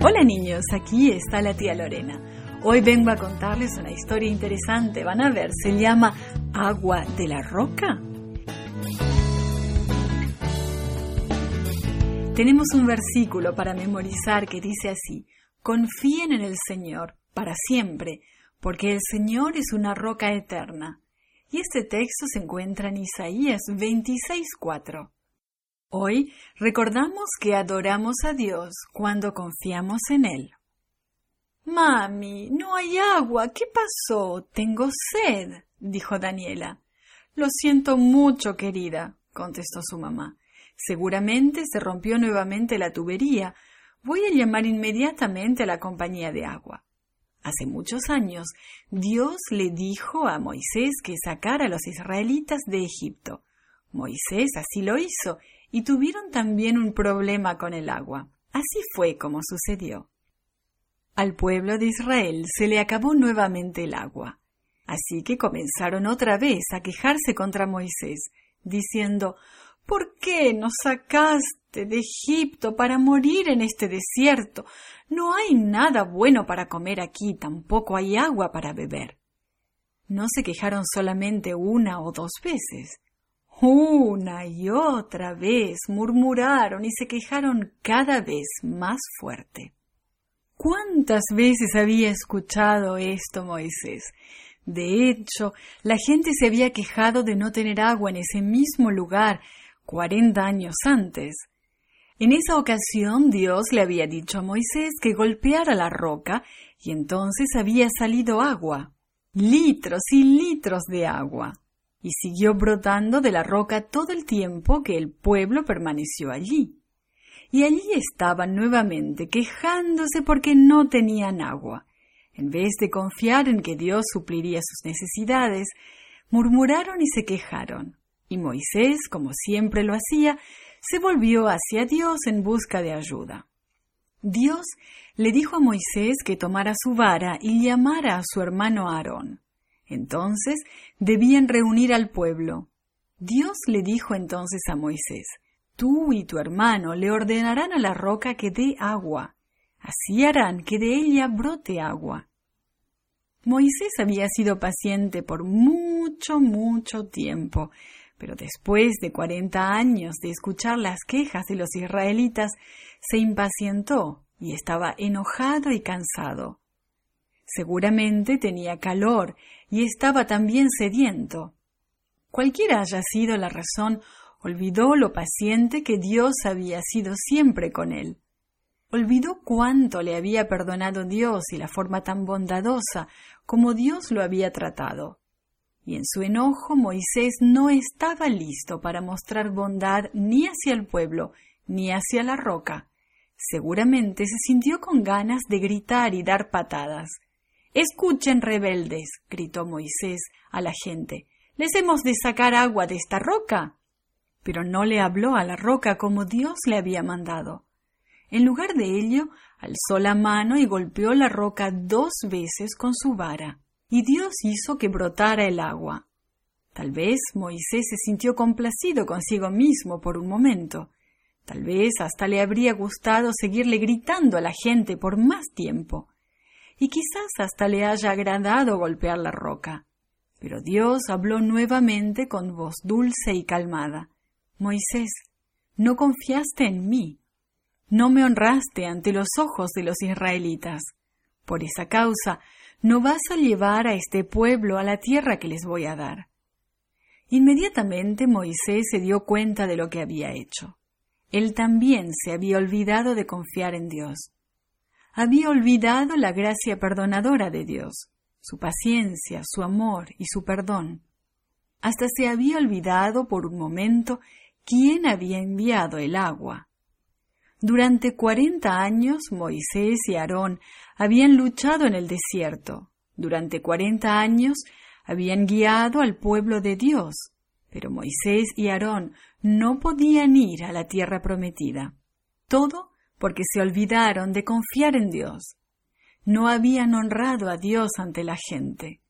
Hola niños, aquí está la tía Lorena. Hoy vengo a contarles una historia interesante. Van a ver, se llama Agua de la Roca. Tenemos un versículo para memorizar que dice así, confíen en el Señor para siempre, porque el Señor es una roca eterna. Y este texto se encuentra en Isaías 26.4. Hoy recordamos que adoramos a Dios cuando confiamos en Él. Mami, no hay agua. ¿Qué pasó? Tengo sed, dijo Daniela. Lo siento mucho, querida, contestó su mamá. Seguramente se rompió nuevamente la tubería. Voy a llamar inmediatamente a la compañía de agua. Hace muchos años, Dios le dijo a Moisés que sacara a los israelitas de Egipto. Moisés así lo hizo y tuvieron también un problema con el agua. Así fue como sucedió. Al pueblo de Israel se le acabó nuevamente el agua. Así que comenzaron otra vez a quejarse contra Moisés, diciendo ¿Por qué nos sacaste de Egipto para morir en este desierto? No hay nada bueno para comer aquí, tampoco hay agua para beber. No se quejaron solamente una o dos veces. Una y otra vez murmuraron y se quejaron cada vez más fuerte. ¿Cuántas veces había escuchado esto Moisés? De hecho, la gente se había quejado de no tener agua en ese mismo lugar cuarenta años antes. En esa ocasión Dios le había dicho a Moisés que golpeara la roca y entonces había salido agua, litros y litros de agua y siguió brotando de la roca todo el tiempo que el pueblo permaneció allí. Y allí estaban nuevamente quejándose porque no tenían agua. En vez de confiar en que Dios supliría sus necesidades, murmuraron y se quejaron. Y Moisés, como siempre lo hacía, se volvió hacia Dios en busca de ayuda. Dios le dijo a Moisés que tomara su vara y llamara a su hermano Aarón. Entonces debían reunir al pueblo. Dios le dijo entonces a Moisés, Tú y tu hermano le ordenarán a la roca que dé agua. Así harán que de ella brote agua. Moisés había sido paciente por mucho, mucho tiempo, pero después de cuarenta años de escuchar las quejas de los israelitas, se impacientó y estaba enojado y cansado. Seguramente tenía calor y estaba también sediento. Cualquiera haya sido la razón, olvidó lo paciente que Dios había sido siempre con él. Olvidó cuánto le había perdonado Dios y la forma tan bondadosa como Dios lo había tratado. Y en su enojo Moisés no estaba listo para mostrar bondad ni hacia el pueblo ni hacia la roca. Seguramente se sintió con ganas de gritar y dar patadas. Escuchen, rebeldes, gritó Moisés a la gente. ¿Les hemos de sacar agua de esta roca? Pero no le habló a la roca como Dios le había mandado. En lugar de ello, alzó la mano y golpeó la roca dos veces con su vara, y Dios hizo que brotara el agua. Tal vez Moisés se sintió complacido consigo mismo por un momento. Tal vez hasta le habría gustado seguirle gritando a la gente por más tiempo y quizás hasta le haya agradado golpear la roca. Pero Dios habló nuevamente con voz dulce y calmada. Moisés, no confiaste en mí, no me honraste ante los ojos de los israelitas. Por esa causa, no vas a llevar a este pueblo a la tierra que les voy a dar. Inmediatamente Moisés se dio cuenta de lo que había hecho. Él también se había olvidado de confiar en Dios había olvidado la gracia perdonadora de Dios, su paciencia, su amor y su perdón. Hasta se había olvidado por un momento quién había enviado el agua. Durante cuarenta años Moisés y Aarón habían luchado en el desierto. Durante cuarenta años habían guiado al pueblo de Dios, pero Moisés y Aarón no podían ir a la tierra prometida. Todo porque se olvidaron de confiar en Dios. No habían honrado a Dios ante la gente.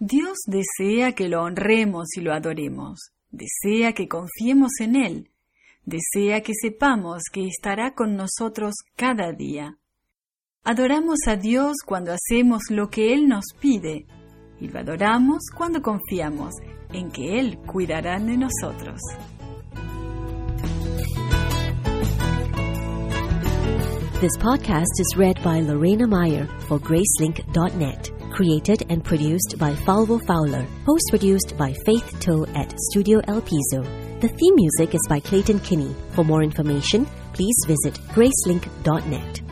Dios desea que lo honremos y lo adoremos, desea que confiemos en Él, desea que sepamos que estará con nosotros cada día. Adoramos a Dios cuando hacemos lo que Él nos pide y lo adoramos cuando confiamos en que Él cuidará de nosotros. This podcast is read by Lorena Meyer for Gracelink.net. Created and produced by Falvo Fowler. Post produced by Faith Toe at Studio El Piso. The theme music is by Clayton Kinney. For more information, please visit Gracelink.net.